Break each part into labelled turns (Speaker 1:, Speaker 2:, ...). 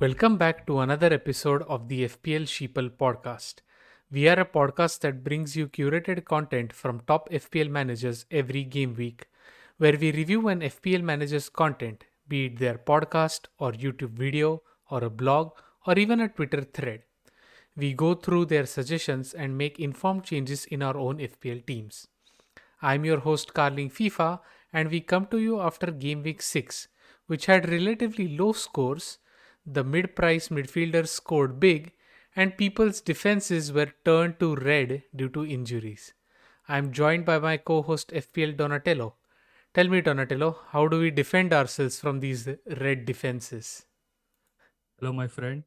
Speaker 1: Welcome back to another episode of the FPL Sheeple podcast. We are a podcast that brings you curated content from top FPL managers every game week, where we review an FPL manager's content, be it their podcast or YouTube video or a blog or even a Twitter thread. We go through their suggestions and make informed changes in our own FPL teams. I'm your host Carling FIFA, and we come to you after game week 6, which had relatively low scores the mid price midfielders scored big, and people's defenses were turned to red due to injuries. I'm joined by my co host FPL Donatello. Tell me, Donatello, how do we defend ourselves from these red defenses?
Speaker 2: Hello, my friend.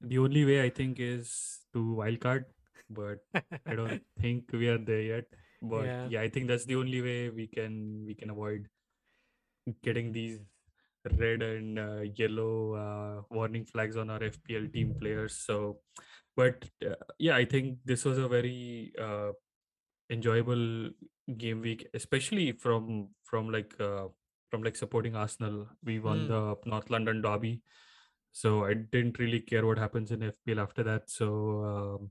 Speaker 2: The only way I think is to wildcard, but I don't think we are there yet. But yeah. yeah, I think that's the only way we can we can avoid getting these red and uh, yellow uh, warning flags on our FPL team players. So, but uh, yeah, I think this was a very uh, enjoyable game week, especially from from like uh, from like supporting Arsenal. We won mm. the North London derby, so I didn't really care what happens in FPL after that. So, um,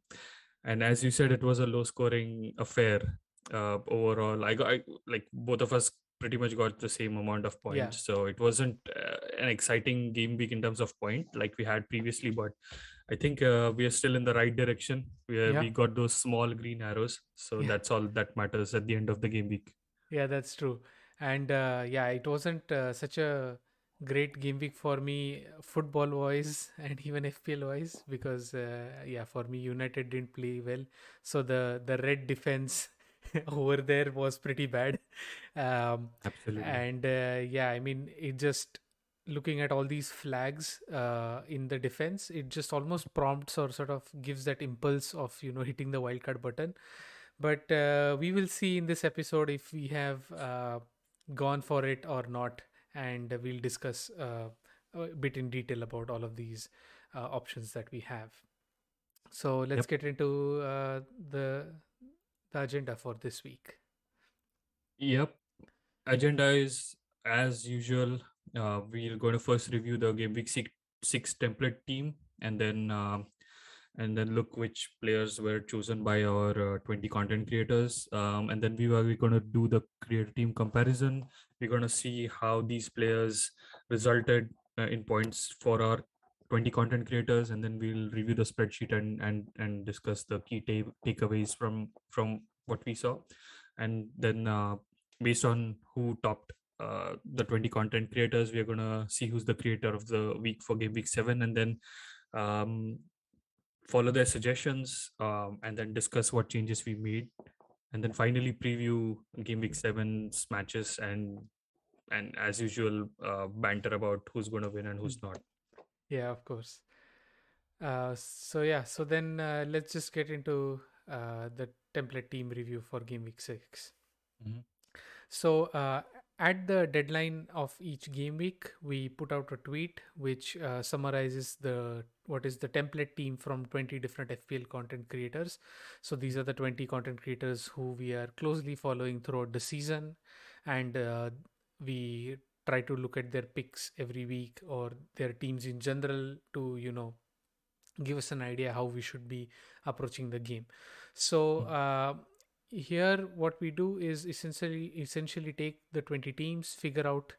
Speaker 2: and as you said, it was a low scoring affair uh, overall. I got I, like both of us pretty much got the same amount of points. Yeah. So it wasn't uh, an exciting game week in terms of point like we had previously, but I think uh, we are still in the right direction. We are, yeah. we got those small green arrows, so yeah. that's all that matters at the end of the game week.
Speaker 1: Yeah, that's true. And uh, yeah, it wasn't uh, such a great game week for me football wise and even FPL wise because uh, yeah for me United didn't play well so the the red defense over there was pretty bad.
Speaker 2: Um, Absolutely.
Speaker 1: And uh, yeah, I mean, it just looking at all these flags uh, in the defense, it just almost prompts or sort of gives that impulse of you know hitting the wildcard button. But uh, we will see in this episode if we have uh, gone for it or not, and we'll discuss uh, a bit in detail about all of these uh, options that we have. So let's yep. get into the the agenda for this week?
Speaker 2: Yep. Agenda is as usual. Uh, we're going to first review the game week six, six template team and then uh, and then look which players were chosen by our uh, 20 content creators um, and then we are we going to do the creator team comparison we're going to see how these players resulted uh, in points for our 20 content creators and then we'll review the spreadsheet and and and discuss the key ta- takeaways from from what we saw. And then uh, based on who topped uh, the 20 content creators we are going to see who's the creator of the week for game week 7 and then um, follow their suggestions um, and then discuss what changes we made. And then finally preview game week 7's matches and and as usual uh, banter about who's going to win and who's not
Speaker 1: yeah, of course. Uh, so yeah, so then uh, let's just get into uh, the template team review for game week 6 mm-hmm. So uh, at the deadline of each game week, we put out a tweet which uh, summarizes the what is the template team from 20 different FPL content creators. So these are the 20 content creators who we are closely following throughout the season, and uh, we try to look at their picks every week or their teams in general to you know give us an idea how we should be approaching the game so hmm. uh, here what we do is essentially essentially take the 20 teams figure out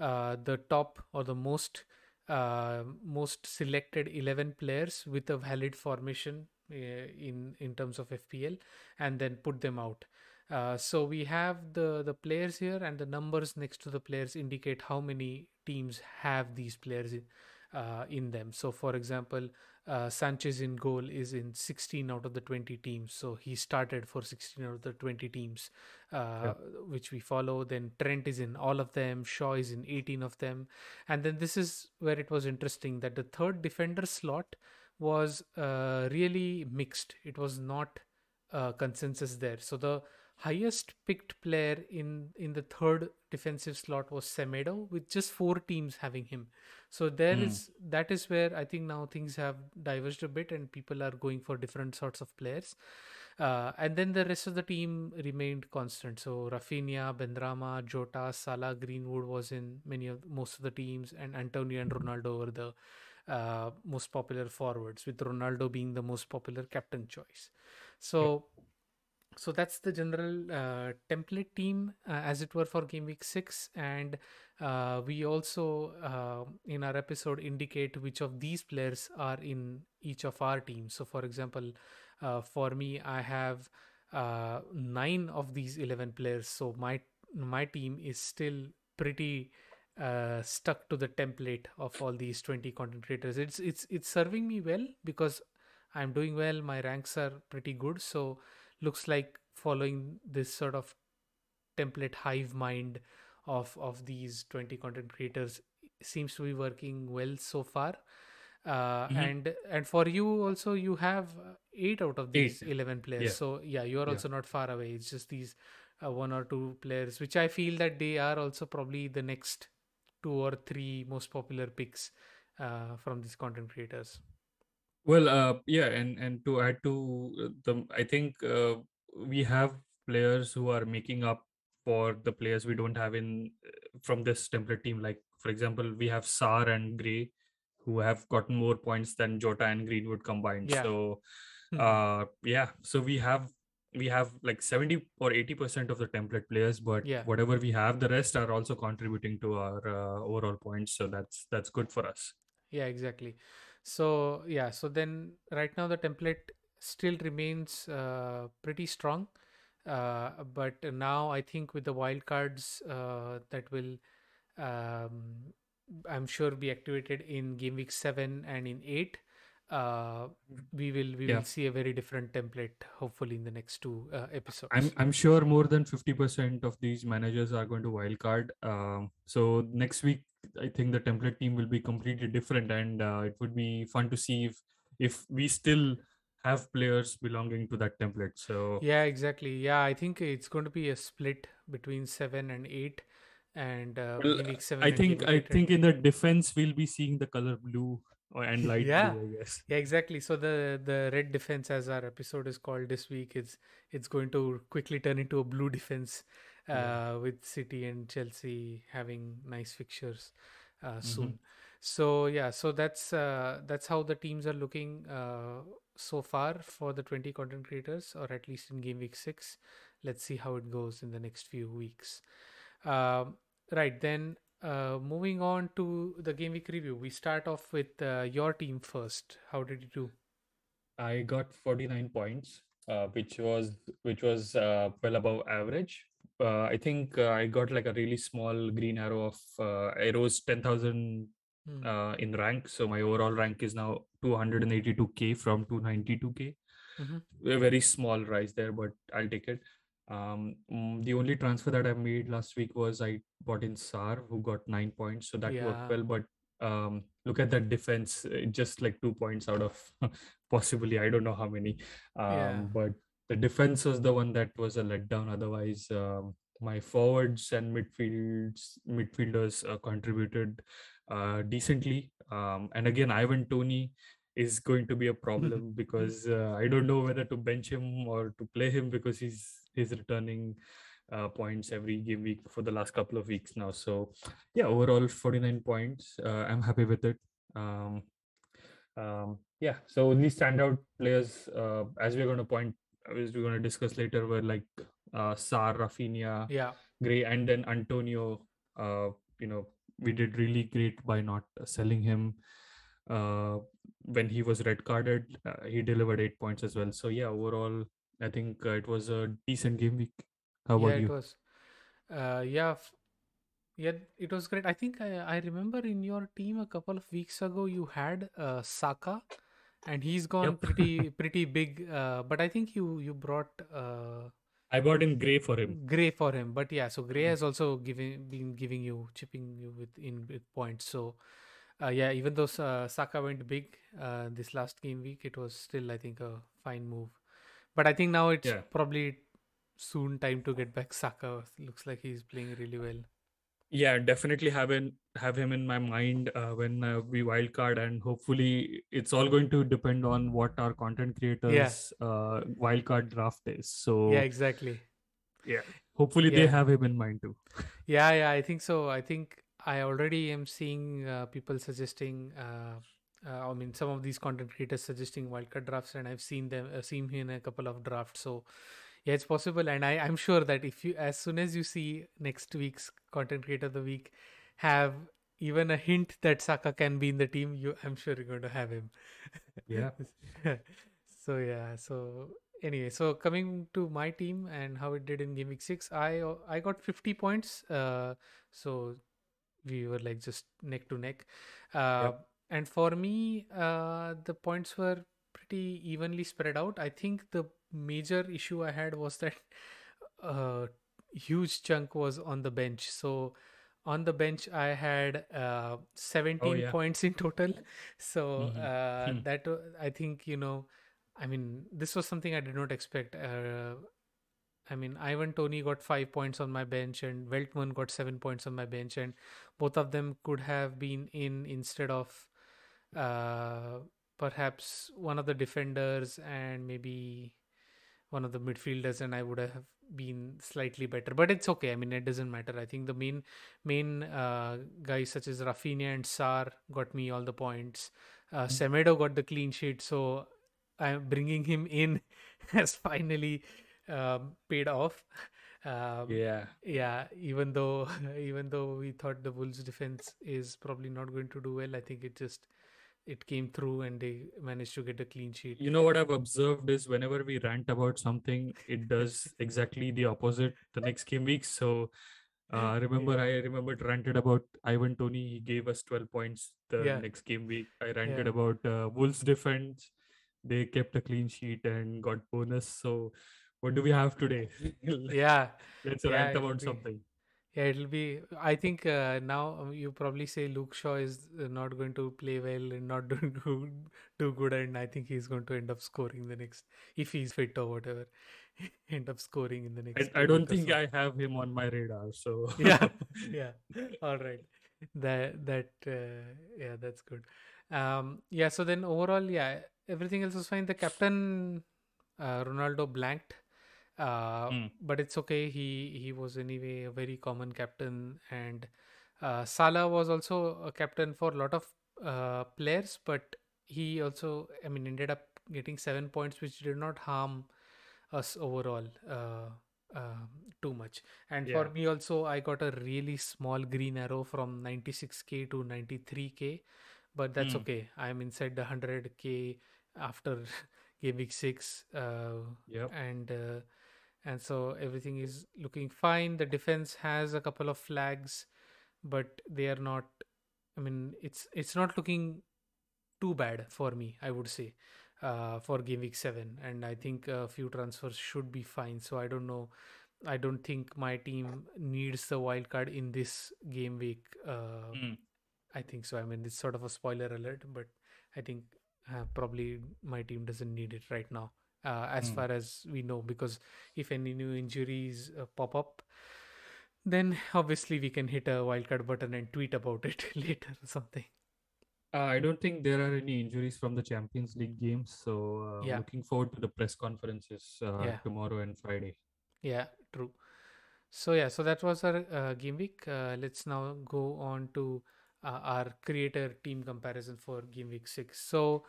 Speaker 1: uh, the top or the most uh, most selected 11 players with a valid formation uh, in in terms of FPL and then put them out uh, so we have the the players here and the numbers next to the players indicate how many teams have these players in, uh, in them. So for example uh, sanchez in goal is in 16 out of the 20 teams. So he started for 16 out of the 20 teams uh, yeah. which we follow. Then trent is in all of them. Shaw is in 18 of them. And then this is where it was interesting that the third defender slot was uh, really mixed. It was not consensus there. So the highest picked player in in the third defensive slot was Semedo with just four teams having him. So there mm. is that is where I think now things have diverged a bit and people are going for different sorts of players. Uh, and then the rest of the team remained constant. So Raphinha Benrahma, Jota, Salah, Greenwood was in many of most of the teams, and Antonio and Ronaldo were the uh, most popular forwards, with Ronaldo being the most popular captain choice. So, so that's the general uh, template team, uh, as it were, for game week six. And uh, we also, uh, in our episode, indicate which of these players are in each of our teams. So, for example, uh, for me, I have uh, nine of these 11 players. So, my my team is still pretty stuck to the template of all these 20 content creators it's it's it's serving me well because i'm doing well my ranks are pretty good so looks like following this sort of template hive mind of of these 20 content creators seems to be working well so far uh, mm-hmm. and and for you also you have eight out of these eight. 11 players yeah. so yeah you are yeah. also not far away it's just these uh, one or two players which i feel that they are also probably the next two or three most popular picks uh, from these content creators
Speaker 2: well uh, yeah and and to add to uh, the i think uh, we have players who are making up for the players we don't have in uh, from this template team like for example we have Sarr and Gray who have gotten more points than Jota and Greenwood combined yeah. so hmm. uh yeah so we have we have like 70 or 80 percent of the template players but yeah. whatever we have the rest are also contributing to our uh, overall points so that's that's good for us
Speaker 1: yeah exactly so yeah so then right now the template still remains uh, pretty strong uh, but now i think with the wildcards uh, that will um, i'm sure be activated in game week 7 and in 8 uh, we will we yeah. will see a very different template hopefully in the next two uh, episodes.
Speaker 2: I'm i'm sure more than 50% of these managers are going to wildcard. Um, so next week i think the template team will be completely different and uh, it would be fun to see if if we still have players belonging to that template. So
Speaker 1: yeah exactly. Yeah i think it's going to be a split between 7 and 8 and uh, well,
Speaker 2: i think i think in the defense we'll be seeing the color blue and light
Speaker 1: yeah
Speaker 2: blue, I guess.
Speaker 1: yeah exactly so the the red defense as our episode is called this week is it's going to quickly turn into a blue defense uh, yeah. with city and chelsea having nice fixtures uh, mm-hmm. soon so yeah so that's uh, that's how the teams are looking uh, so far for the 20 content creators or at least in game week 6 let's see how it goes in the next few weeks um, right then uh, moving on to the game week review, we start off with uh, your team first. How did you do?
Speaker 2: I got 49 points, uh, which was which was uh, well above average. Uh, I think uh, I got like a really small green arrow of I rose 10,000 hmm. in rank, so my overall rank is now 282k from 292k. Mm-hmm. A very small rise there, but I'll take it. Um, mm, the only transfer that I made last week was I bought in Sarr, who got nine points, so that yeah. worked well. But um, look at that defense, uh, just like two points out of possibly I don't know how many. Um, yeah. But the defense was the one that was a letdown. Otherwise, um, my forwards and midfields midfielders uh, contributed uh, decently. Um, and again, Ivan Toney is going to be a problem because uh, I don't know whether to bench him or to play him because he's he's returning uh, points every game week for the last couple of weeks now. So yeah, overall 49 points. Uh, I'm happy with it. Um, um, yeah, so these standout players, uh, as we're going to point, as we're going to discuss later, were like uh, Sarr, Raphinha,
Speaker 1: yeah,
Speaker 2: Gray, and then Antonio. Uh, you know, we did really great by not selling him. Uh, when he was red carded, uh, he delivered eight points as well. So yeah, overall, I think uh, it was a decent game week. How about
Speaker 1: yeah,
Speaker 2: you?
Speaker 1: it was. Uh, yeah, f- yeah, it was great. I think I, I remember in your team a couple of weeks ago you had uh, Saka, and he's gone Yep. pretty pretty big. Uh, but I think you you brought uh,
Speaker 2: I bought in Gray for him.
Speaker 1: Gray for him. But yeah, so Gray mm. has also given been giving you chipping you with in with points. So uh, yeah, even though uh, Saka went big uh, this last game week, it was still I think a fine move. But I think now it's yeah. probably soon time to get back Saka. Looks like he's playing really well.
Speaker 2: Yeah, definitely have in, have him in my mind uh, when uh, we wildcard, and hopefully it's all going to depend on what our content creators yeah. uh, wildcard draft is. So
Speaker 1: yeah, exactly.
Speaker 2: Yeah, hopefully yeah. they have him in mind too.
Speaker 1: Yeah, yeah, I think so. I think I already am seeing uh, people suggesting uh, uh, I mean, some of these content creators suggesting wildcard drafts, and I've seen them, uh, seen him in a couple of drafts. So, yeah, it's possible, and I, I'm sure that if you, as soon as you see next week's content creator of the week, have even a hint that Saka can be in the team, you, I'm sure you're going to have him.
Speaker 2: Yeah.
Speaker 1: so yeah, so anyway, so coming to my team and how it did in game week six, I I got 50 points. Uh, so we were like just neck to neck. Uh, yep. And for me, uh, the points were pretty evenly spread out. I think the major issue I had was that a uh, huge chunk was on the bench. So on the bench, I had uh, 17 oh, yeah. points in total. So mm-hmm. uh, hmm. that I think you know, I mean, this was something I did not expect. Uh, I mean, Ivan Toney got five points on my bench, and Veltman got seven points on my bench, and both of them could have been in instead of uh, perhaps one of the defenders and maybe one of the midfielders, and I would have been slightly better. But it's okay. I mean, it doesn't matter. I think the main main uh, guys such as Raphinha and Sarr got me all the points. Uh, mm-hmm. Semedo got the clean sheet, so I'm bringing him in has finally um, paid off.
Speaker 2: Um, yeah,
Speaker 1: yeah. Even though even though we thought the Wolves defense is probably not going to do well, I think it just it came through and they managed to get a clean sheet.
Speaker 2: You know what I've observed is whenever we rant about something, it does exactly the opposite the next game week. So uh, remember, yeah. I remember ranted about Ivan Toney. He gave us 12 points the yeah. next game week. I ranted yeah. about uh, Wolves defense. They kept a clean sheet and got bonus. So what do we have today?
Speaker 1: yeah.
Speaker 2: Let's rant about something.
Speaker 1: Yeah, it'll be. I think uh, now um, you probably say Luke Shaw is uh, not going to play well and not doing do good, and I think he's going to end up scoring the next if he's fit or whatever. end up scoring in the next.
Speaker 2: I, I don't think so. I have him on my radar. So
Speaker 1: yeah, yeah. All right, that that uh, yeah, that's good. Um, yeah. So then overall, yeah, everything else was fine. The captain, uh, Ronaldo blanked mm. But it's okay. He he was anyway a very common captain, and uh, Salah was also a captain for a lot of uh, players. But he also, I mean, ended up getting seven points, which did not harm us overall. Uh, uh, too much and yeah. for me also i got a really small green arrow from 96k to 93k but that's mm. okay i'm inside the 100k after game week 6 uh,
Speaker 2: yep.
Speaker 1: and uh, and so everything is looking fine. The defense has a couple of flags but they are not i mean it's it's not looking too bad for me i would say uh, for game week 7 and i think a few transfers should be fine. So i don't know i don't think my team needs the wild card in this game week uh, mm. i think so. I mean it's sort of a spoiler alert but i think uh, probably my team doesn't need it right now uh, as mm. far as we know because if any new injuries uh, pop up then obviously we can hit a wildcard button and tweet about it later or something
Speaker 2: uh, i don't think there are any injuries from the champions league games so uh, yeah. looking forward to the press conferences uh, yeah. tomorrow and friday
Speaker 1: yeah true so yeah so that was our uh, game week let's now go on to our creator team comparison for game week 6 so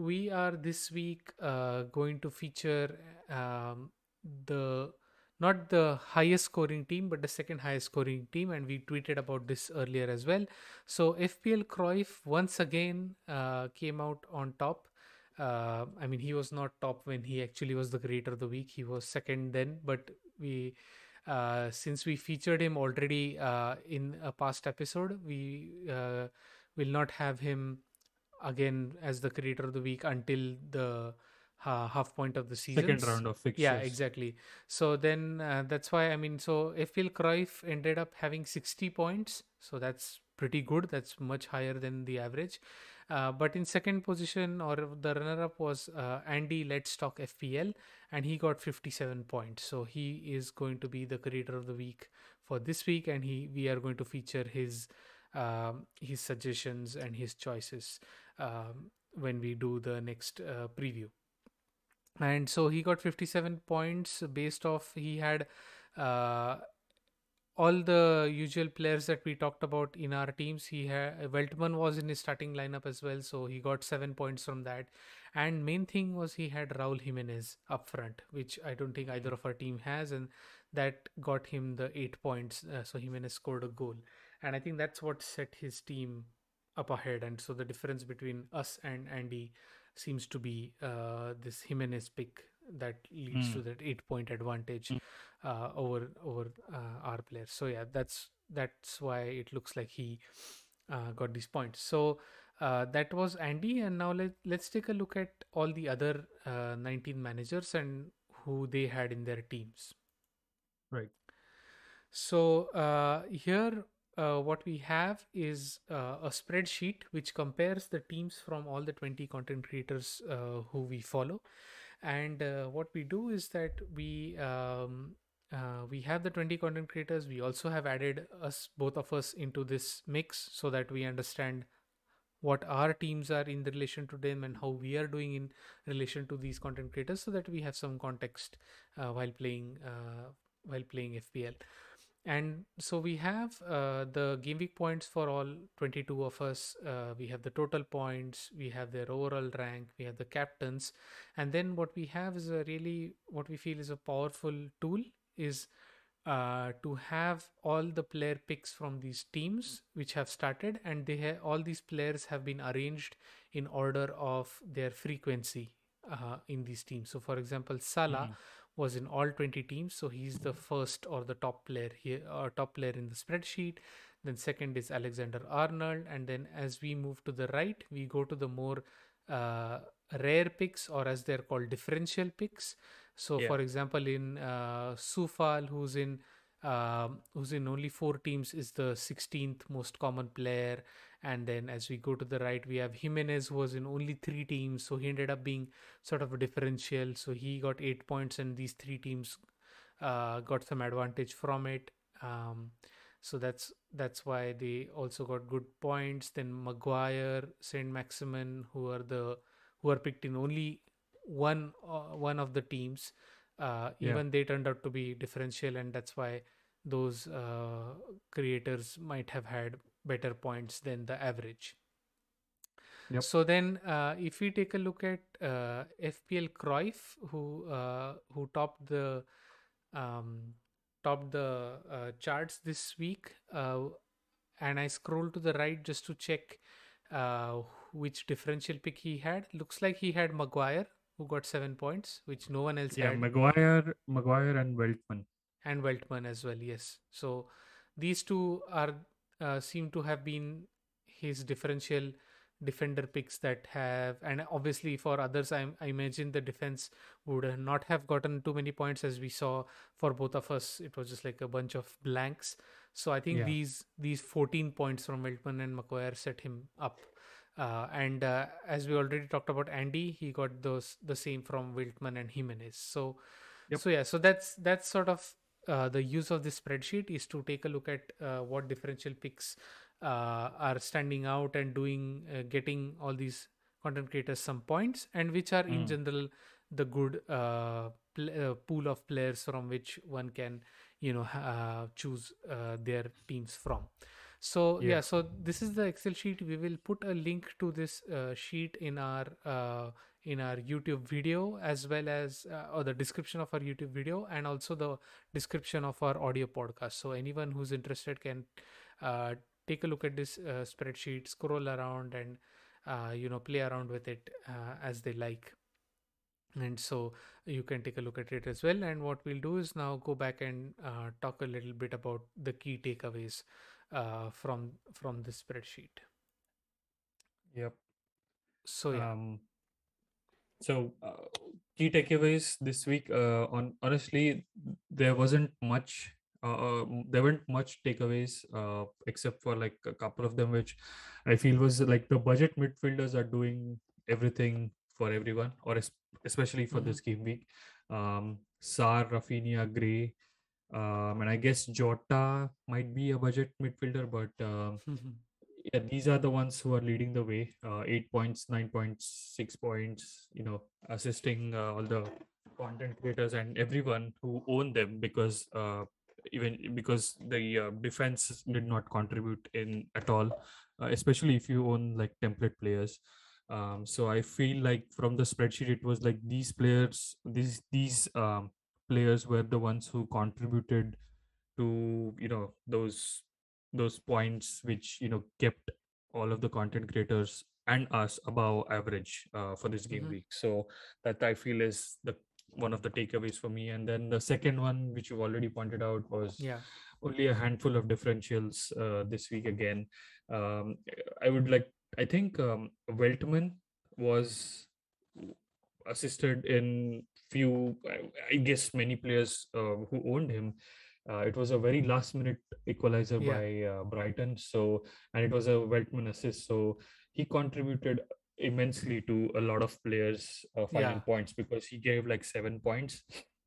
Speaker 1: we are this week uh, going to feature um, the not the highest scoring team but the second highest scoring team and we tweeted about this earlier as well. So fpl cruyff once again uh, came out on top. Uh, i mean he was not top when he actually was the creator of the week. He was second then but we uh, since we featured him already uh, in a past episode we uh, will not have him again as the creator of the week until the uh, half point of the season.
Speaker 2: Second round of fixtures.
Speaker 1: Yeah, exactly. So then uh, that's why I mean, so FPL Cruyff ended up having 60 points. So that's pretty good. That's much higher than the average. Uh, but in second position or the runner up was uh, Andy Let's Talk FPL and he got 57 points. So he is going to be the creator of the week for this week and he we are going to feature his um, his suggestions and his choices um, when we do the next uh, preview. And so he got 57 points based off he had uh, all the usual players that we talked about in our teams. He had Veltman was in his starting lineup as well, so he got seven points from that. And main thing was he had Raul Jimenez up front, which I don't think either of our team has, and that got him the eight points. Uh, so Jimenez scored a goal, and I think that's what set his team up ahead. And so the difference between us and Andy seems to be uh, this Jimenez pick that leads mm. to that eight point advantage mm. uh, over over uh, our players. So yeah, that's that's why it looks like he uh, got these points. So uh, that was Andy, and now let let's take a look at all the other uh, 19 managers and who they had in their teams.
Speaker 2: Right.
Speaker 1: So uh, here uh, what we have is uh, a spreadsheet which compares the teams from all the 20 content creators uh, who we follow. And uh, what we do is that we um, uh, we have the 20 content creators. We also have added us both of us into this mix so that we understand what our teams are in relation to them and how we are doing in relation to these content creators so that we have some context uh, while playing while playing fpl and so we have uh, the game week points for all 22 of us. Uh, we have the total points we have their overall rank we have the captains. And then what we have is a really what we feel is a powerful tool is uh, to have all the player picks from these teams which have started and they have all these players have been arranged in order of their frequency uh, in these teams. So for example salah mm-hmm was in all 20 teams so he's the first or the top player here or uh, top player in the spreadsheet. Then second is alexander arnold and then as we move to the right we go to the more uh, rare picks or as they're called differential picks. So yeah. for example in uh, Coufal who's in um, who's in only four teams is the 16th most common player and then as we go to the right we have Jimenez who was in only three teams. So he ended up being sort of a differential. So he got eight points and these three teams uh, got some advantage from it. Um, so that's that's why they also got good points. Then Maguire Saint Maximin who are the who are picked in only one uh, one of the teams. Uh, yeah. even they turned out to be differential and that's why those uh, creators might have had better points than the average. Yep. So then, uh, if we take a look at uh, FPL Cruyff, who uh, who topped the um, topped the uh, charts this week, uh, and I scroll to the right just to check uh, which differential pick he had. Looks like he had Maguire, who got seven points, which no one else
Speaker 2: yeah,
Speaker 1: had.
Speaker 2: Maguire, Maguire, and Veltman,
Speaker 1: and Veltman as well. Yes, so these two are uh, seem to have been his differential defender picks that have and obviously for others I, I imagine the defense would not have gotten too many points as we saw for both of us it was just like a bunch of blanks so i think yeah. these these 14 points from Veltman and Maguire set him up uh, and uh, as we already talked about Andy he got those the same from Veltman and Jimenez so yep. so yeah so that's that's sort of uh, the use of this spreadsheet is to take a look at uh, what differential picks uh, are standing out and doing uh, getting all these content creators some points and which are mm. in general the good uh, pl- pool of players from which one can you know choose their teams from so yeah. yeah. so this is the excel sheet we will put a link to this sheet in our in our YouTube video as well as uh, or the description of our YouTube video and also the description of our audio podcast. So anyone who's interested can uh, take a look at this uh, spreadsheet, scroll around, and uh, you know play around with it uh, as they like. And so you can take a look at it as well. And what we'll do is now go back and uh, talk a little bit about the key takeaways from from this spreadsheet.
Speaker 2: Yep.
Speaker 1: So yeah. Um
Speaker 2: so, uh, key takeaways this week. Uh, on honestly, there wasn't much. Uh, uh there weren't much takeaways, uh, except for like a couple of them, which I feel was like the budget midfielders are doing everything for everyone, or es- especially for mm-hmm. this game week. Um, Sarr, Raphinha, Gray, um, and I guess Jota might be a budget midfielder, but um, yeah, these are the ones who are leading the way. Uh, eight points, nine points, six points. You know, assisting uh, all the content creators and everyone who own them because uh, even because the uh, defense did not contribute in at all, uh, especially if you own like template players. Um, so I feel like from the spreadsheet, it was like these players, these these um, players were the ones who contributed to you know those those points which you know kept all of the content creators and us above average uh, for this game mm-hmm. week. So that I feel is the one of the takeaways for me. And then the second one, which you already pointed out, was
Speaker 1: yeah
Speaker 2: only a handful of differentials uh, this week again. Um, I would like, I think um, Veltman was assisted in few, I, I guess many players uh, who owned him. Uh, it was a very last minute equalizer yeah. by uh, Brighton. So, and it was a Veltman assist. So he contributed immensely to a lot of players uh, finding yeah. points because he gave like seven points,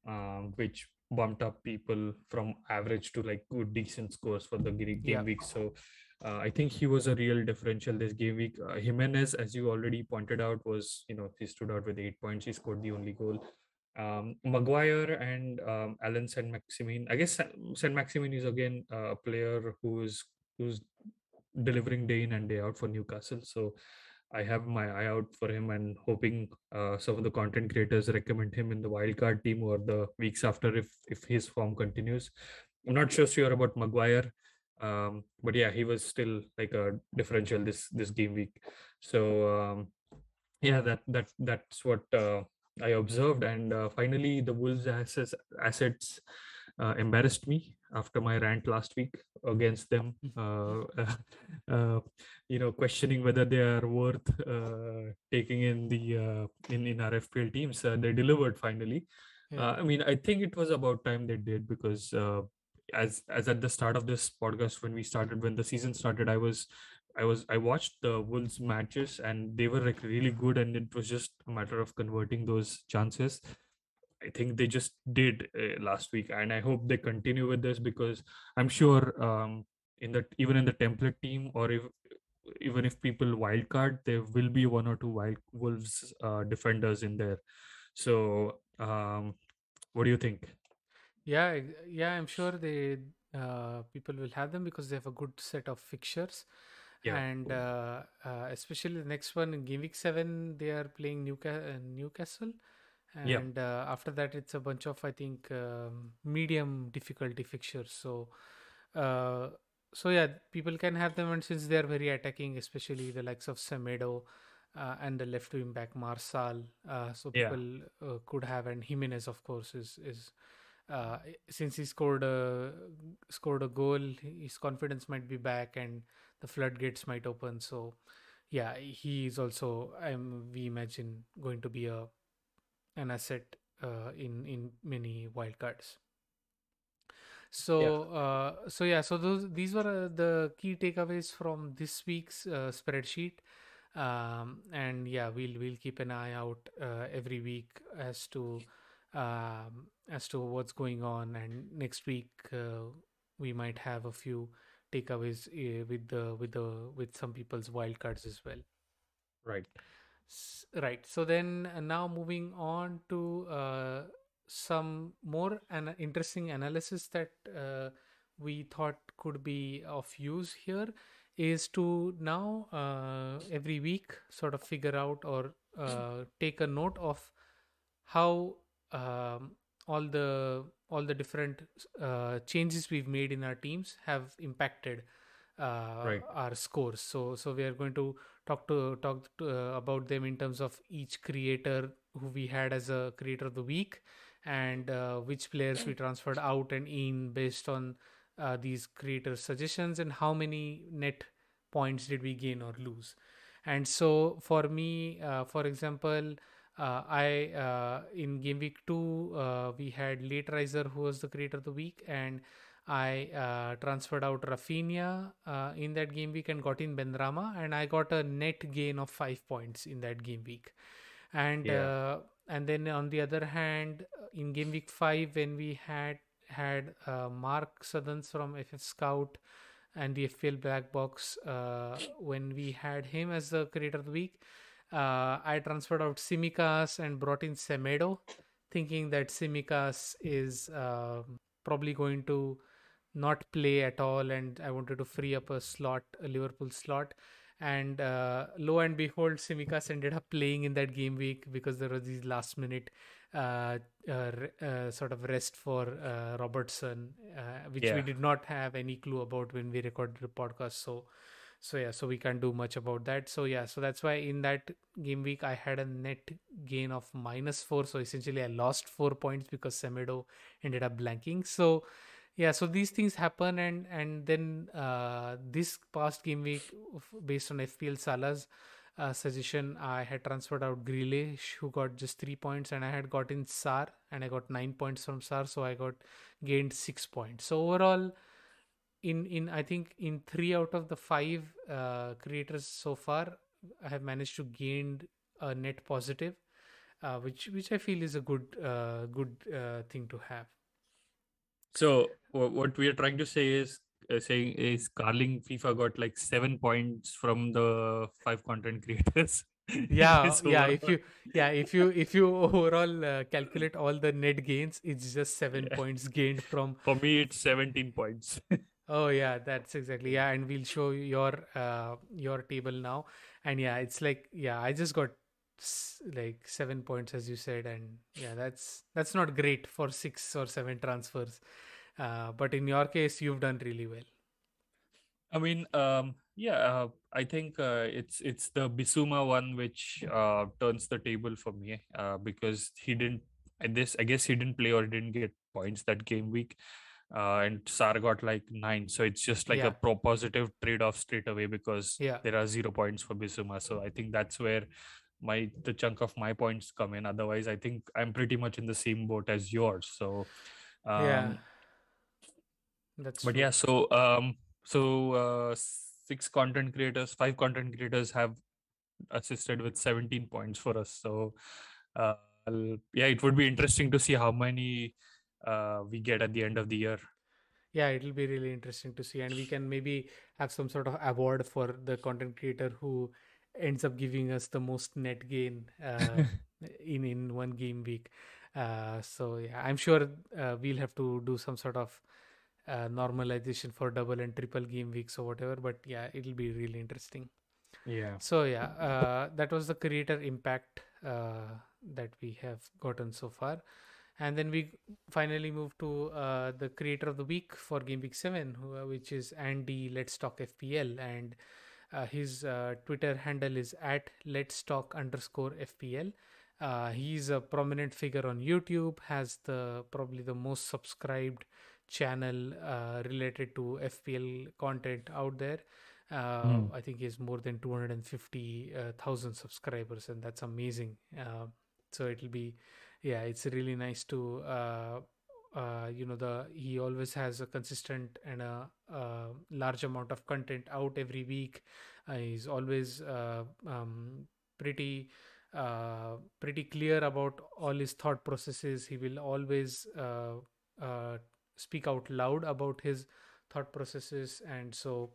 Speaker 2: um, which bumped up people from average to like good decent scores for the game yeah. week. So uh, I think he was a real differential this game week. Uh, Jimenez, as you already pointed out, was you know he stood out with eight points. He scored the only goal. Um, Maguire and um, Allan Saint-Maximin. I guess Saint-Maximin is again a player who's who's delivering day in and day out for Newcastle. So I have my eye out for him and hoping uh, some of the content creators recommend him in the wildcard team or the weeks after if if his form continues. I'm not sure sure about Maguire, um, but yeah, he was still like a differential this this game week. So um, yeah, that that that's what uh, I observed. And uh, finally, the Wolves assets assets uh, embarrassed me after my rant last week against them mm-hmm. uh, uh, you know questioning whether they are worth uh, taking in the uh, in in our FPL teams uh, they delivered finally yeah. Uh, i mean i think it was about time they did because as as at the start of this podcast when we started when the season started i was i was i watched the wolves matches and they were like really good and it was just a matter of converting those chances I think they just did uh, last week, and I hope they continue with this because I'm sure um, in the even in the template team or if even if people wildcard, there will be one or two wild wolves uh, defenders in there. So, um, what do you think?
Speaker 1: Yeah, yeah, I'm sure they uh, people will have them because they have a good set of fixtures. Yeah. And uh, uh, especially the next one week seven, they are playing Newca- Newcastle
Speaker 2: yeah.
Speaker 1: and uh, after that it's a bunch of i think um, medium difficulty fixtures so uh, so yeah people can have them and since they're very attacking especially the likes of semedo uh, and the left wing back marçal uh, so
Speaker 2: Yeah.
Speaker 1: people uh, could have and jimenez of course is is uh, since he scored a scored a goal his confidence might be back and the floodgates might open so yeah he is also um, we imagine going to be a an asset uh, in in many wildcards. So yeah. Uh, so yeah, so those these were uh, the key takeaways from this week's uh, spreadsheet. Um, and yeah, we'll we'll keep an eye out uh, every week as to um, as to what's going on, and next week uh, we might have a few takeaways uh, with the with the with some people's wildcards as well.
Speaker 2: Right.
Speaker 1: Right. So then uh, now moving on to uh, some more an interesting analysis that uh, we thought could be of use here is to now uh, every week sort of figure out or uh, take a note of how um, all the all the different uh, changes we've made in our teams have impacted
Speaker 2: right.
Speaker 1: our scores. So so we are going to talk to talk to, uh, about them in terms of each creator who we had as a creator of the week and uh, which players we transferred out and in based on uh, these creator suggestions and how many net points did we gain or lose and so for me uh, for example uh, I uh, in game week two we had late riser who was the creator of the week and I uh, transferred out Raphinha uh, in that game week and got in Benrahma, and I got a net gain of five points in that game week. And yeah. uh, and then on the other hand, uh, in game week five, when we had had uh, Mark Sutherns from FF Scout and the FPL Black Box, uh, when we had him as the creator of the week, I transferred out Tsimikas and brought in Semedo, thinking that Tsimikas is um, probably going to not play at all, and I wanted to free up a slot, a Liverpool slot. And uh, lo and behold, Tsimikas ended up playing in that game week because there was these last minute uh, uh, uh, sort of rest for uh, Robertson, uh, which yeah. we did not have any clue about when we recorded the podcast. So, so yeah, so we can't do much about that. So yeah, so that's why in that game week I had a net gain of minus four. So essentially, I lost four points because Semedo ended up blanking. So yeah so these things happen and and then uh, this past game week based on fpl salah's uh, suggestion i had transferred out Grealish who got just three points and i had gotten sarr and i got nine points from sarr so i got gained six points so overall in in i think in three out of the five uh, creators so far i have managed to gain a net positive uh, which which i feel is a good uh, good uh, thing to have
Speaker 2: so what we are trying to say is uh, saying is Carling FIFA got like seven points from the five content creators.
Speaker 1: yeah yeah if you yeah if you if you overall uh, calculate all the net gains it's just seven yeah. points gained from
Speaker 2: for me it's 17 points
Speaker 1: oh yeah that's exactly yeah and we'll show your uh, your table now. And yeah it's like yeah i just got like seven points as you said and yeah that's that's not great for six or seven transfers. Uh, but in your case you've done really well.
Speaker 2: I mean um yeah uh, i think uh, it's it's the Bissouma one which uh, turns the table for me uh, because he didn't I I guess he didn't play or didn't get points that game week. Uh, and Sarr got like nine. So it's just like yeah. a pro positive trade off straight away because yeah. there are zero points for Bissouma. So I think that's where my the chunk of my points come in otherwise i think i'm pretty much in the same boat as yours so um, yeah that's but true. yeah so um so uh six content creators five content creators have assisted with 17 points for us so uh yeah it would be interesting to see how many uh we get at the end of the year
Speaker 1: yeah it'll be really interesting to see and we can maybe have some sort of award for the content creator who ends up giving us the most net gain uh, in in one game week. Uh, so yeah, I'm sure uh, we'll have to do some sort of uh, normalization for double and triple game weeks or whatever. But yeah, it'll be really interesting.
Speaker 2: Yeah.
Speaker 1: So yeah, uh, that was the creator impact uh, that we have gotten so far. And then we finally move to the creator of the week for Game Week 7, which is Andy Let's Talk FPL. And uh, his uh, Twitter handle is at Let's Talk underscore FPL. Uh, he's a prominent figure on YouTube. Has the probably the most subscribed channel uh, related to FPL content out there. Mm. I think he has more than 250,000 uh, subscribers, and that's amazing. so it'll be, yeah, it's really nice to uh, you know the he always has a consistent and a, a large amount of content out every week. Uh, he's always uh, um, pretty uh, pretty clear about all his thought processes. He will always uh, uh, speak out loud about his thought processes. And so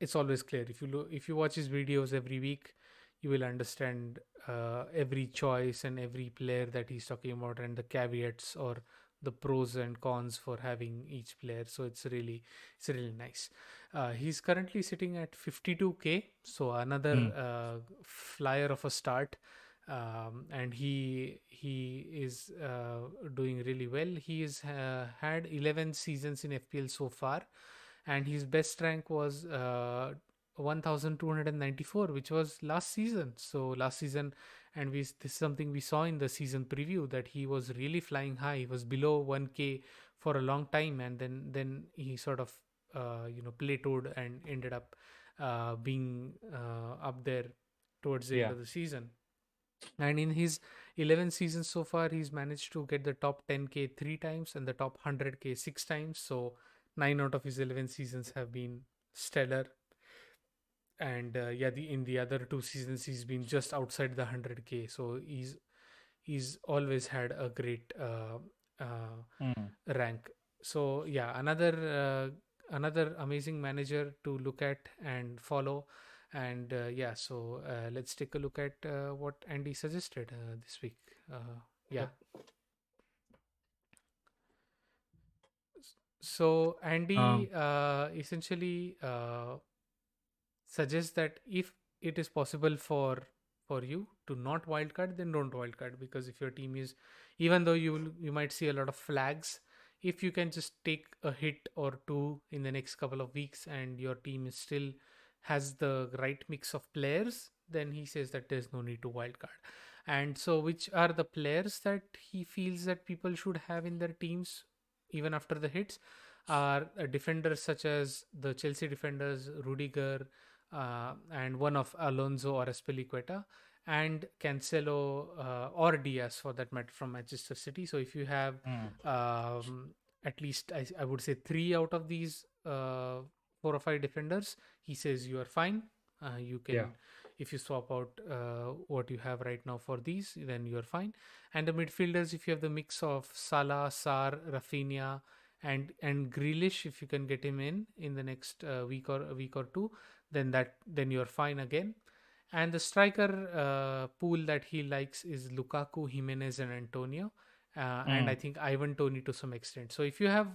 Speaker 1: it's always clear. If you look if you watch his videos every week you will understand every choice and every player that he's talking about and the caveats or the pros and cons for having each player. So it's really it's really nice. Uh, he's currently sitting at 52k so another mm. uh, flyer of a start. Um, and he he is uh, doing really well. He's uh, had 11 seasons in fpl so far and his best rank was uh, 1294 which was last season. So last season and we this is something we saw in the season preview that he was really flying high. He was below 1k for a long time and then then he sort of uh, you know plateaued and ended up uh, being uh, up there towards the yeah. end of the season. And in his 11 seasons so far he's managed to get the top 10k three times and the top 100k six times. So nine out of his 11 seasons have been stellar and uh, yeah the in the other two seasons he's been just outside the 100k so he's he's always had a great uh, uh, mm. rank. So yeah another uh, another amazing manager to look at and follow. And uh, yeah so uh, let's take a look at what andy suggested this week. Yeah. So Andy um, uh, essentially uh, suggests that if it is possible for for you to not wildcard, then don't wildcard because if your team is, even though you you might see a lot of flags, if you can just take a hit or two in the next couple of weeks and your team is still has the right mix of players, then he says that there's no need to wildcard. And so, which are the players that he feels that people should have in their teams even after the hits? Are uh, defenders such as the Chelsea defenders, Rudiger, uh, and one of Alonso or Azpilicueta, and Cancelo uh, or Dias for that matter from Manchester City. So if you have mm. um, at least I, I, would say three out of these uh, four or five defenders, he says you are fine. Uh, you can. Yeah. If you swap out uh, what you have right now for these, then you're fine. And the midfielders, if you have the mix of Salah, Sarr, Raphinha, and and Grealish, if you can get him in in the next uh, week or a week or two, then that then you're fine again. And the striker uh, pool that he likes is Lukaku, Jimenez, and Antonio, uh, mm. and I think Ivan Toney to some extent. So if you have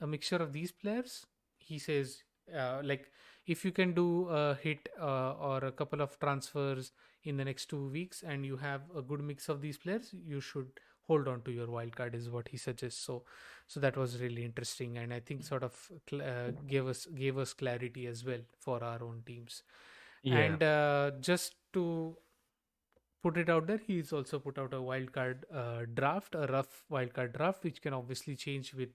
Speaker 1: a mixture of these players, he says uh, like if you can do a hit uh, or a couple of transfers in the next two weeks and you have a good mix of these players, you should hold on to your wild card is what he suggests. So so that was really interesting. And i think sort of uh, gave us gave us clarity as well for our own teams. Yeah. and uh, just to put it out there he's also put out a wild card uh, draft a rough wild card draft which can obviously change with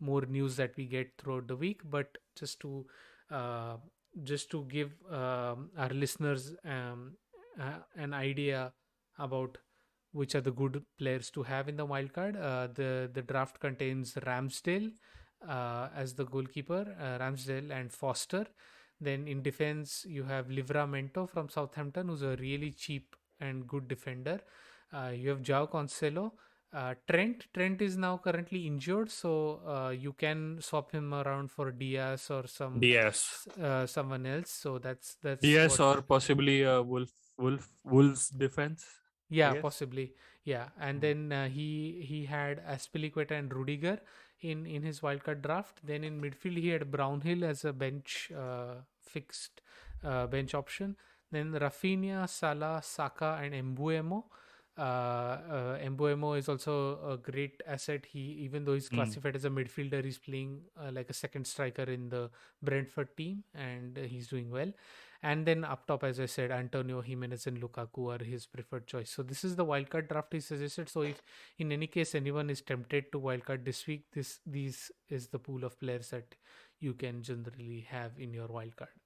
Speaker 1: more news that we get throughout the week. But just to uh, just to give um, our listeners um, uh, an idea about which are the good players to have in the wildcard. Uh, the the draft contains Ramsdale uh, as the goalkeeper, uh, Ramsdale and Foster. Then in defense, you have Livramento from Southampton, who's a really cheap and good defender. Uh, you have Joao Cancelo. Uh, Trent Trent is now currently injured, so uh, you can swap him around for Dias or some
Speaker 2: Dias,
Speaker 1: someone else. So that's that's
Speaker 2: Dias or possibly a Wolf Wolf Wolves defense
Speaker 1: yeah, possibly. Yeah, and mm then uh, he he had Azpilicueta and Rudiger in in his wildcard draft. Then in midfield he had Brownhill as a bench uh, fixed uh, bench option. Then Raphinha, Salah, Saka, and Mbeumo. Uh, uh, Mbeumo is also a great asset. He even though he's mm. classified mm. as a midfielder, he's playing uh, like a second striker in the Brentford team, and he's doing well. And then up top, as I said, Antonio Jimenez and Lukaku are his preferred choice. So this is the wildcard draft he suggested. So if in any case anyone is tempted to wildcard this week, this these is the pool of players that you can generally have in your wildcard.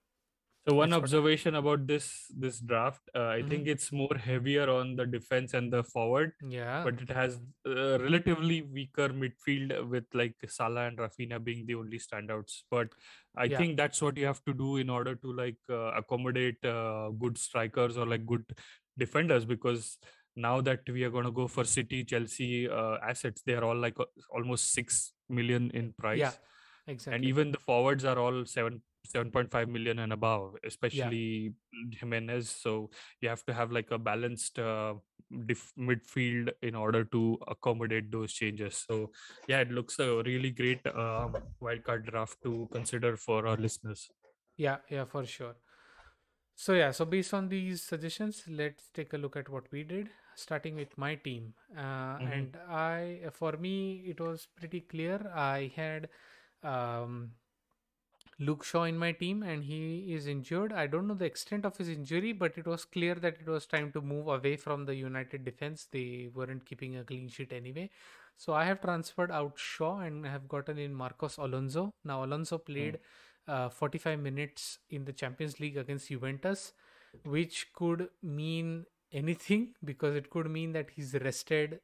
Speaker 2: So one That's observation about this this draft, uh, I mm-hmm. think it's more heavier on the defense and the forward.
Speaker 1: Yeah.
Speaker 2: But it has a relatively weaker midfield with like Salah and Raphinha being the only standouts. But I yeah. think that's what you have to do in order to like uh, accommodate uh, good strikers or like good defenders because now that we are going to go for City, Chelsea uh, assets, they are all like uh, almost six million in price.
Speaker 1: Yeah, exactly.
Speaker 2: And even the forwards are all seven 7.5 million and above especially yeah. jimenez. So you have to have like a balanced uh, dif- midfield in order to accommodate those changes. So yeah it looks a really great uh, wildcard draft to consider for our listeners.
Speaker 1: Yeah yeah for sure. So yeah so based on these suggestions let's take a look at what we did starting with my team. Uh, mm-hmm. and i for me it was pretty clear. I had um, Luke Shaw in my team and he is injured. I don't know the extent of his injury, but it was clear that it was time to move away from the United defense. They weren't keeping a clean sheet anyway. So I have transferred out Shaw and have gotten in Marcos Alonso. Now Alonso played mm. uh, 45 minutes in the Champions League against Juventus, which could mean anything because it could mean that he's rested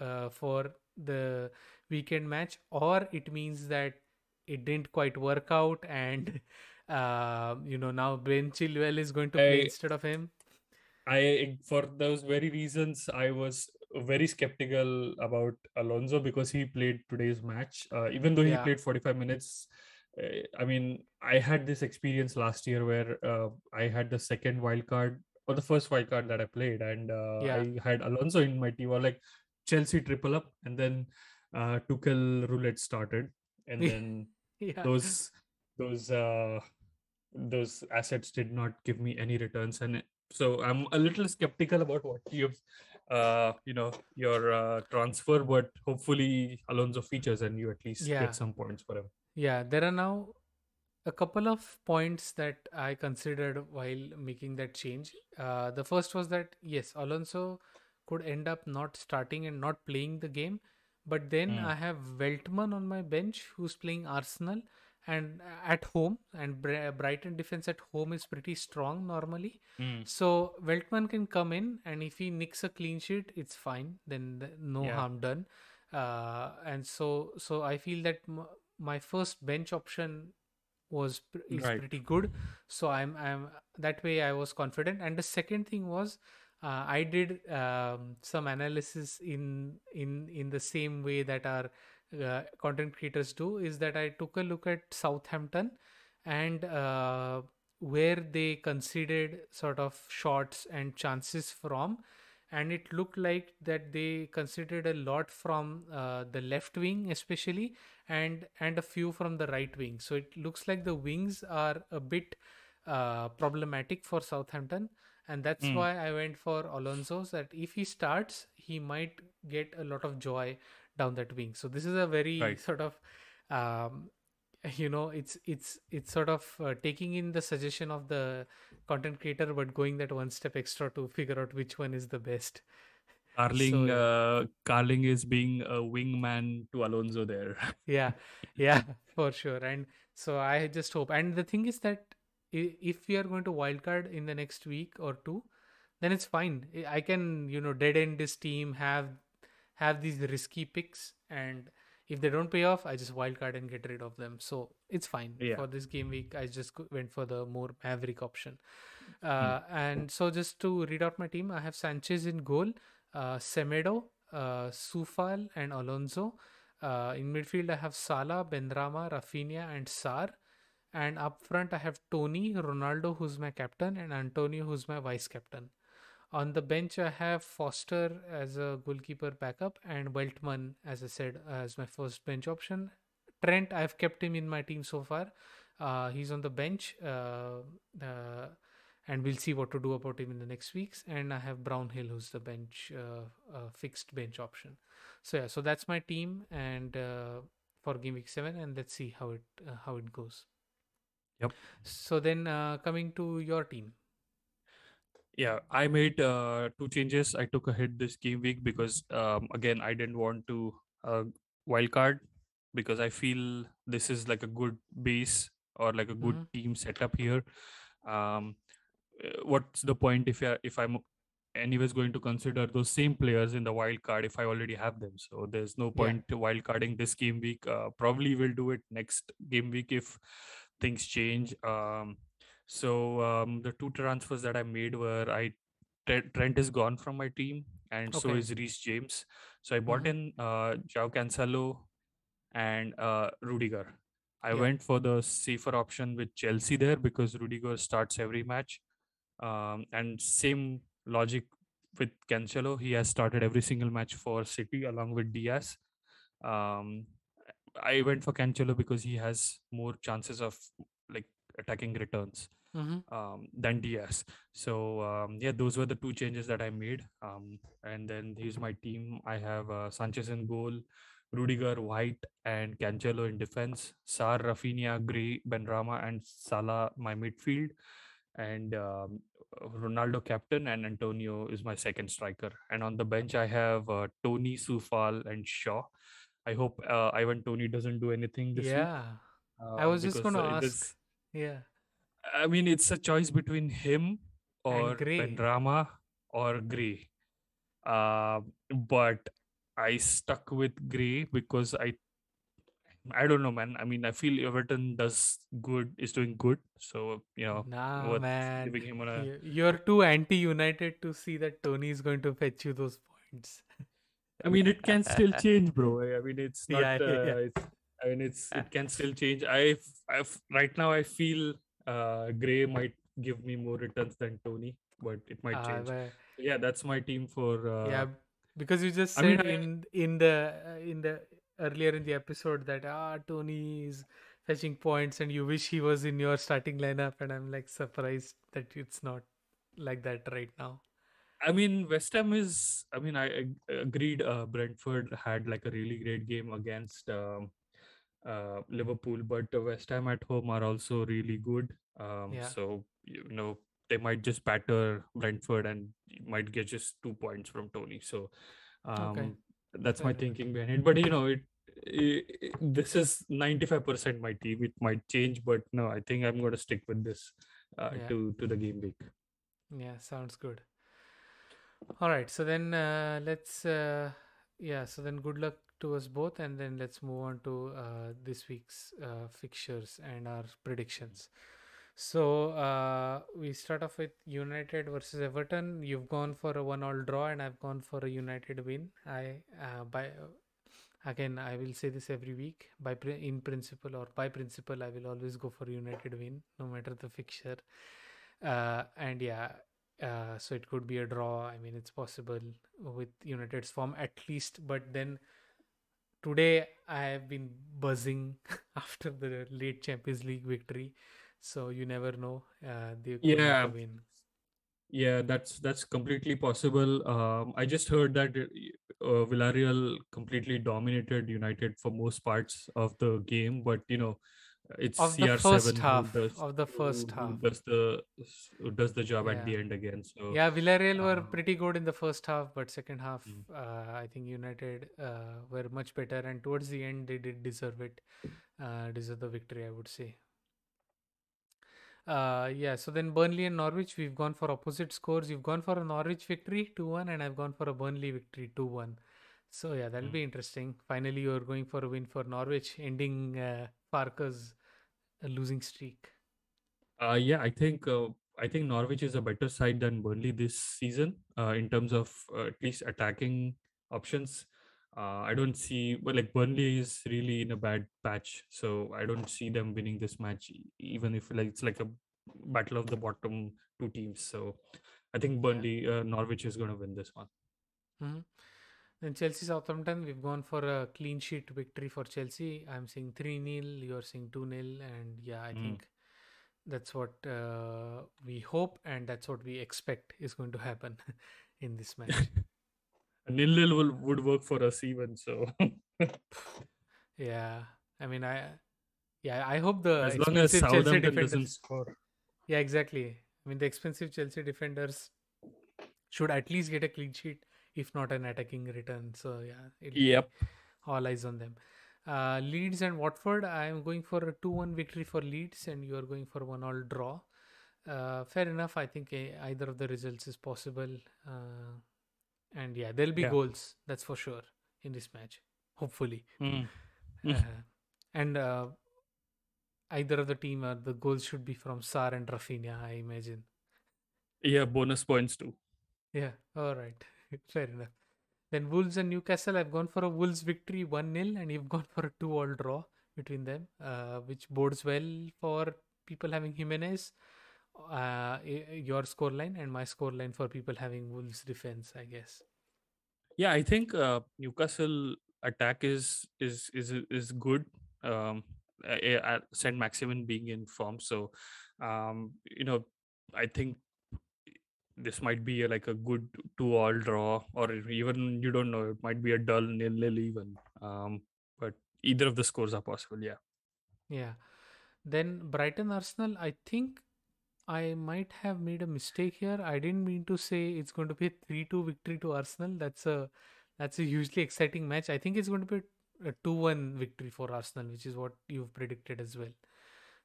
Speaker 1: uh, for the weekend match, or it means that it didn't quite work out and uh, you know now Ben Chilwell is going to play I, instead of him.
Speaker 2: I for those very reasons I was very skeptical about Alonso because he played today's match. Uh, even though he yeah. played 45 minutes, uh, I mean, I had this experience last year where uh, I had the second wild card or the first wild card that I played, and uh, yeah. I had Alonso in my team, or like Chelsea triple up, and then uh, Tuchel roulette started and then yeah. those those uh those assets did not give me any returns and so i'm a little skeptical about what you've uh you know your uh, transfer but hopefully alonso features and you at least yeah. get some points for him
Speaker 1: yeah there are now a couple of points that i considered while making that change uh, the first was that yes alonso could end up not starting and not playing the game but then mm. i have veltman on my bench who's playing arsenal and at home and Brighton defense at home is pretty strong normally. Mm. So Veltman can come in and if he nicks a clean sheet, it's fine. Then no yeah. harm done. Uh, and so so I feel that m- my first bench option was is right. pretty good. So I'm I'm that way I was confident. And the second thing was. Uh, I did um, some analysis in in in the same way that our uh, content creators do is that I took a look at Southampton and uh, where they considered sort of shots and chances from. And it looked like that they considered a lot from uh, the left wing especially and and a few from the right wing. So it looks like the wings are a bit uh, problematic for southampton and that's mm. why i went for alonso that if he starts he might get a lot of joy down that wing so this is a very right. sort of um, you know it's it's it's sort of uh, taking in the suggestion of the content creator but going that one step extra to figure out which one is the best
Speaker 2: Carling, so, uh, Carling is being a wingman to Alonso there.
Speaker 1: yeah, yeah, for sure. And so I just hope. And the thing is that if we are going to wildcard in the next week or two, then it's fine. I can, you know, dead end this team, have have these risky picks and if they don't pay off i just wildcard and get rid of them so it's fine yeah. for this game week i just went for the more maverick option uh, hmm. and so just to read out my team i have sanchez in goal uh, semedo uh, Coufal and alonso uh, in midfield i have salah benrahma raphinha and Sarr and up front i have Toney, ronaldo who's my captain and antonio who's my vice captain on the bench, I have Foster as a goalkeeper backup and Veltman, as I said, as my first bench option. Trent, I've kept him in my team so far. Uh, he's on the bench, uh, uh, and we'll see what to do about him in the next weeks. And I have Brownhill, who's the bench uh, uh, fixed bench option. So yeah, so that's my team, and uh, for game week seven, and let's see how it how it goes.
Speaker 2: Yep.
Speaker 1: So then, coming to your team,
Speaker 2: yeah, I made uh, two changes. I took a hit this game week because um, again I didn't want to uh, wild card because I feel this is like a good base or like a good mm-hmm. team setup here. Um, uh, what's the point if I, if I'm anyways going to consider those same players in the wild card if I already have them? So there's no point yeah. wild carding this game week. Uh, probably will do it next game week if things change. Um, so um, the two transfers that I made were I Trent is gone from my team, and so is Reece James. So I bought hmm in uh, João Cancelo and uh, Rudiger. I Yeah. went for the safer option with Chelsea there because Rudiger starts every match. Um, and same logic with Cancelo. He has started every single match for City along with Dias. Um, I went for Cancelo because he has more chances of like attacking returns mm-hmm. um, than Dias. So um, yeah, those were the two changes that I made. Um, and then here's my team. I have uh, Sanchez in goal, Rudiger, White, and Cancelo in defense. Sarr, Raphinha, Gray, Benrahma, and Salah my midfield. And um, Ronaldo captain and Antonio is my second striker. And on the bench I have uh, Toney, Coufal, and Shaw. I hope uh, Ivan Toney doesn't do anything this
Speaker 1: yeah.
Speaker 2: week.
Speaker 1: Yeah, I was just going to uh, ask. Yeah.
Speaker 2: I mean, it's a choice between him or Benrahma or Gray. Uh, but I stuck with Gray because I I don't know, man. I mean, I feel Everton does good, is doing good. So, you know,
Speaker 1: nah, man. A... You're too anti United to see that Toney is going to fetch you those points.
Speaker 2: I mean, it can still change, bro. I mean, it's not, yeah, uh, yeah. It's, I mean, it's, it can still change. I, I've, right now, I feel uh, Gray might give me more returns than Toney, but it might ah, change. Uh, yeah, that's my team for. Uh,
Speaker 1: yeah, because you just said I mean, in I... in the uh, in the earlier in the episode that ah Toney is fetching points and you wish he was in your starting lineup, and I'm like surprised that it's not like that right now.
Speaker 2: I mean, West Ham is. I mean, I, I agreed. Uh, Brentford had like a really great game against um, uh, Liverpool, but West Ham at home are also really good. Um, yeah. So you know they might just batter Brentford and might get just two points from Toney. So um, okay. that's my thinking behind it. But you know, it, it, it this is ninety five percent my team. It might change, but no, I think I'm going to stick with this uh, yeah. to to the game week.
Speaker 1: Yeah, sounds good. All right, so then uh, let's uh, yeah, so then good luck to us both, and then let's move on to uh, this week's uh, fixtures and our predictions. So uh, we start off with United versus Everton. You've gone for a one-all draw, and I've gone for a United win. I uh, by again I will say this every week. By in principle or by principle, I will always go for United win, no matter the fixture. And yeah, uh, so it could be a draw. I mean, it's possible with United's form at least. But then today I have been buzzing after the late Champions League victory, so you never know. Uh, they
Speaker 2: yeah. win. Yeah, that's that's completely possible. Um, I just heard that uh, Villarreal completely dominated United for most parts of the game, but you know it's
Speaker 1: of the first half does, of the first half
Speaker 2: does the does the job yeah. at the end again so
Speaker 1: yeah villarreal were uh, pretty good in the first half but second half mm. uh, i think united uh, were much better and towards the end they did deserve it uh, deserve the victory i would say uh, yeah so then burnley and norwich we've gone for opposite scores you've gone for a norwich victory 2-1 and i've gone for a burnley victory 2-1 so yeah that'll mm. be interesting finally you're going for a win for norwich ending uh, Farke's losing streak?
Speaker 2: Uh, yeah, I think uh, I think Norwich is a better side than Burnley this season uh, in terms of uh, at least attacking options. Uh, I don't see, but like Burnley is really in a bad patch, so I don't see them winning this match, even if like it's like a battle of the bottom two teams. So I think Burnley, uh, Norwich is going to win this one.
Speaker 1: Mm-hmm. Then Chelsea Southampton, we've gone for a clean sheet victory for Chelsea. I'm saying 3 0, you're saying 2 0. And yeah, I mm. think that's what uh, we hope and that's what we expect is going to happen in this match.
Speaker 2: a nil nil would work for us even so.
Speaker 1: yeah, I mean, I yeah, I hope the as long as Chelsea defenders score. Yeah, exactly. I mean, the expensive Chelsea defenders should at least get a clean sheet if not an attacking return. So yeah,
Speaker 2: yep,
Speaker 1: all eyes on them. Uh, Leeds and Watford. I am going for a two-one victory for Leeds, and you are going for one-all draw. Uh, fair enough. I think uh, either of the results is possible. Uh, and yeah, there'll be yeah. goals. That's for sure in this match. Hopefully. Mm. and uh, either of the team, uh, the goals should be from Sarr and Raphinha. I imagine.
Speaker 2: Yeah, bonus points too.
Speaker 1: Yeah. All right. Fair enough. Then Wolves and Newcastle, I've gone for a Wolves victory 1 0, and you've gone for a 2 all draw between them, uh, which bodes well for people having Jimenez, uh, your scoreline, and my scoreline for people having Wolves defense, I guess.
Speaker 2: Yeah, I think uh, Newcastle attack is is is is good. Um, Saint Maximin being in form, so um, you know, I think this might be a, like a good two all draw or even you don't know it might be a dull nil nil even um but either of the scores are possible yeah.
Speaker 1: Yeah. Then brighton arsenal i think i might have made a mistake here. I didn't mean to say it's going to be a 3-2 victory to arsenal. That's a that's a hugely exciting match. I think it's going to be a 2-1 victory for arsenal which is what you've predicted as well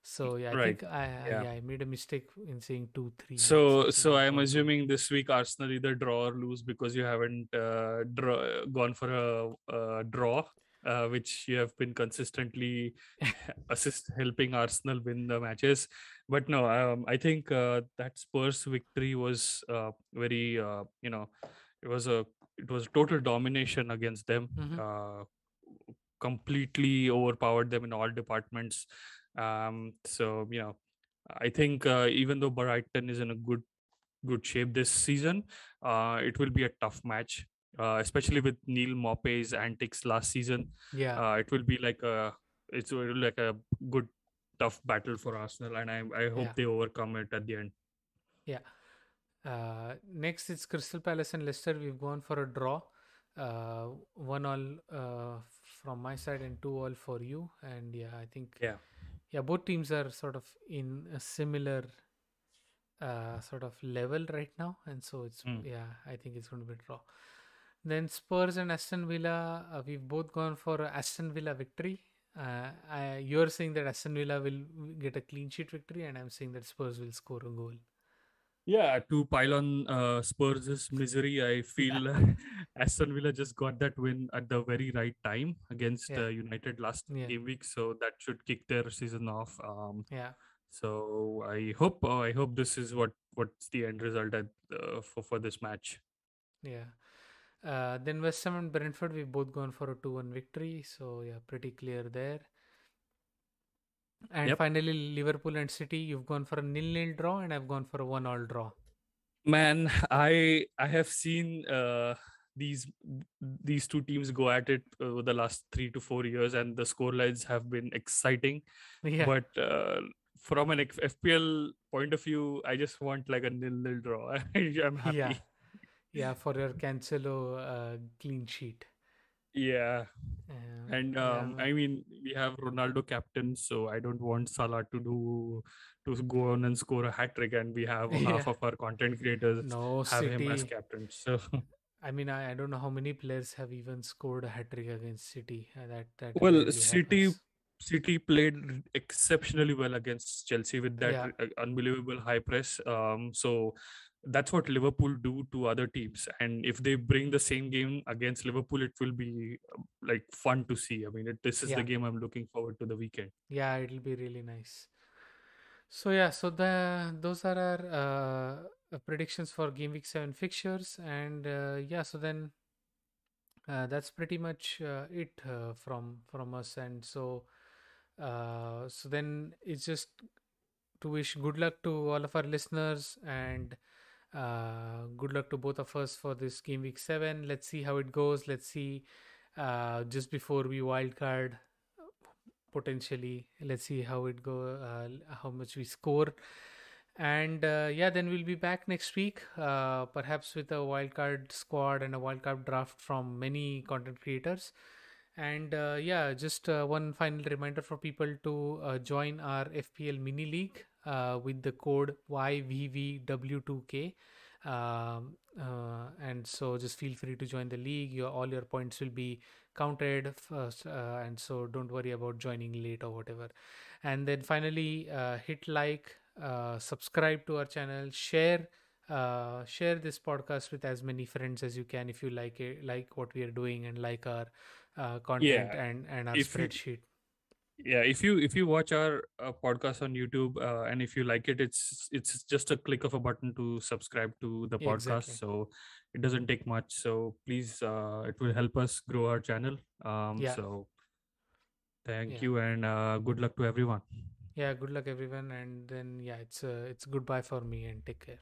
Speaker 1: so yeah, I right. think I yeah. yeah. I made a mistake in saying two three.
Speaker 2: So so I'm assuming this week Arsenal either draw or lose because you haven't uh, draw, gone for a, a draw, uh, which you have been consistently assist helping Arsenal win the matches. But no, um, I think uh, that Spurs victory was uh, very uh, you know it was a it was total domination against them. Mm-hmm. Uh, completely overpowered them in all departments um, so you know, I think uh, even though Brighton is in a good good shape this season, uh, it will be a tough match. uh, especially with Neal Maupay's antics last season.
Speaker 1: Yeah,
Speaker 2: uh, it will be like a it's like a good tough battle for Arsenal, and I I hope
Speaker 1: Yeah.
Speaker 2: they overcome it at the end.
Speaker 1: yeah. Uh, next, it's Crystal Palace and Leicester. We've gone for a draw. Uh, one all uh, from my side and two all for you. And yeah, I think
Speaker 2: Yeah.
Speaker 1: Yeah, both teams are sort of in a similar uh, sort of level right now, and so it's
Speaker 2: Mm.
Speaker 1: yeah, I think it's going to be a draw. Then Spurs and Aston Villa, uh, we've both gone for Aston Villa victory. Uh, I, you're saying that Aston Villa will get a clean sheet victory, and I'm saying that Spurs will score a goal.
Speaker 2: Yeah, to pile on uh, Spurs' misery, I feel Aston Villa just got that win at the very right time against
Speaker 1: Yeah.
Speaker 2: uh, United last
Speaker 1: Yeah.
Speaker 2: game week, so that should kick their season off. Um,
Speaker 1: Yeah,
Speaker 2: so I hope uh, I hope this is what what's the end result at, uh, for for this match.
Speaker 1: yeah. Uh, then West Ham and Brentford, we've both gone for a 2 1 victory. So, yeah, pretty clear there. And
Speaker 2: Yep.
Speaker 1: finally, Liverpool and City, you've gone for a nil nil draw, and I've gone for a 1 all draw.
Speaker 2: Man, I I have seen uh, these these two teams go at it over the last three to four years, and the score lines have been exciting.
Speaker 1: Yeah,
Speaker 2: But uh, from an FPL point of view, I just want like a nil nil draw. I'm happy.
Speaker 1: yeah, yeah, for your Cancelo uh, clean sheet.
Speaker 2: Yeah.
Speaker 1: Um,
Speaker 2: And
Speaker 1: yeah,
Speaker 2: um, I mean, we have Ronaldo captain, so I don't want Salah to do to go on and score a hat trick, and we have half of our content creators
Speaker 1: no
Speaker 2: have him as captain. So
Speaker 1: I mean, I, I don't know how many players have even scored a hat trick against City. Uh, that that
Speaker 2: Well,
Speaker 1: rarely
Speaker 2: City
Speaker 1: happens.
Speaker 2: City played exceptionally well against Chelsea with that
Speaker 1: Yeah.
Speaker 2: uh, unbelievable high press. Um, so that's what Liverpool do to other teams, and if they bring the same game against Liverpool, it will be um, like fun to see. I mean, it, this is
Speaker 1: Yeah.
Speaker 2: the game I'm looking forward to the weekend.
Speaker 1: Yeah, it'll be really nice. So yeah, so the those are our uh, predictions for game week seven fixtures, and uh, yeah, so then uh, that's pretty much uh, it uh, from from us, and so uh, so then it's just to wish good luck to all of our listeners and uh, good luck to both of us for this game week seven. Let's see how it goes. Let's see uh, just before we wildcard potentially. Let's see how it go, uh, how much we score, and uh, yeah, then we'll be back next week, uh, perhaps with a wildcard squad and a wildcard draft from many content creators. And uh, yeah, just uh, one final reminder for people to uh, join our FPL mini league uh, with the code YVVW2K. Um, and so just feel free to join the league. Your all your points will be counted first, and so don't worry about joining late or whatever. And then finally, hit like, uh, subscribe to our channel, share uh, share this podcast with as many friends as you can if you like it, like what we are doing and like our uh, content
Speaker 2: Yeah,
Speaker 1: and and our
Speaker 2: if you-
Speaker 1: spreadsheet.
Speaker 2: yeah if you if you watch our uh, podcast on youtube uh, and if you like it it's it's just a click of a button to subscribe to the
Speaker 1: Yeah,
Speaker 2: podcast
Speaker 1: exactly.
Speaker 2: so it doesn't take much so please uh, it will help us grow our channel um
Speaker 1: Yeah.
Speaker 2: so thank
Speaker 1: Yeah.
Speaker 2: you and uh, good luck to everyone
Speaker 1: Yeah, good luck everyone, and then yeah, it's uh, it's goodbye for me and take care.